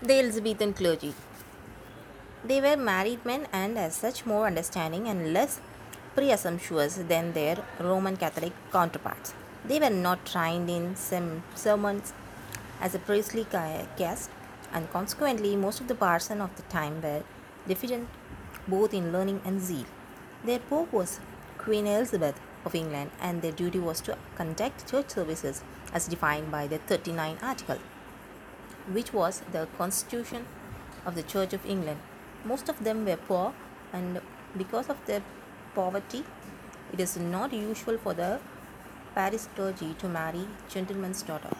The Elizabethan clergy. They were married men and, as such, more understanding and less presumptuous than their Roman Catholic counterparts. They were not trained in sem- sermons as a priestly ca- caste, and consequently, most of the parsons of the time were deficient both in learning and zeal. Their Pope was Queen Elizabeth of England, and their duty was to conduct church services as defined by the 39 Article, which was the constitution of the Church of England. Most of them were poor, and because of their poverty, it is not usual for the parish clergy to marry gentlemen's daughter.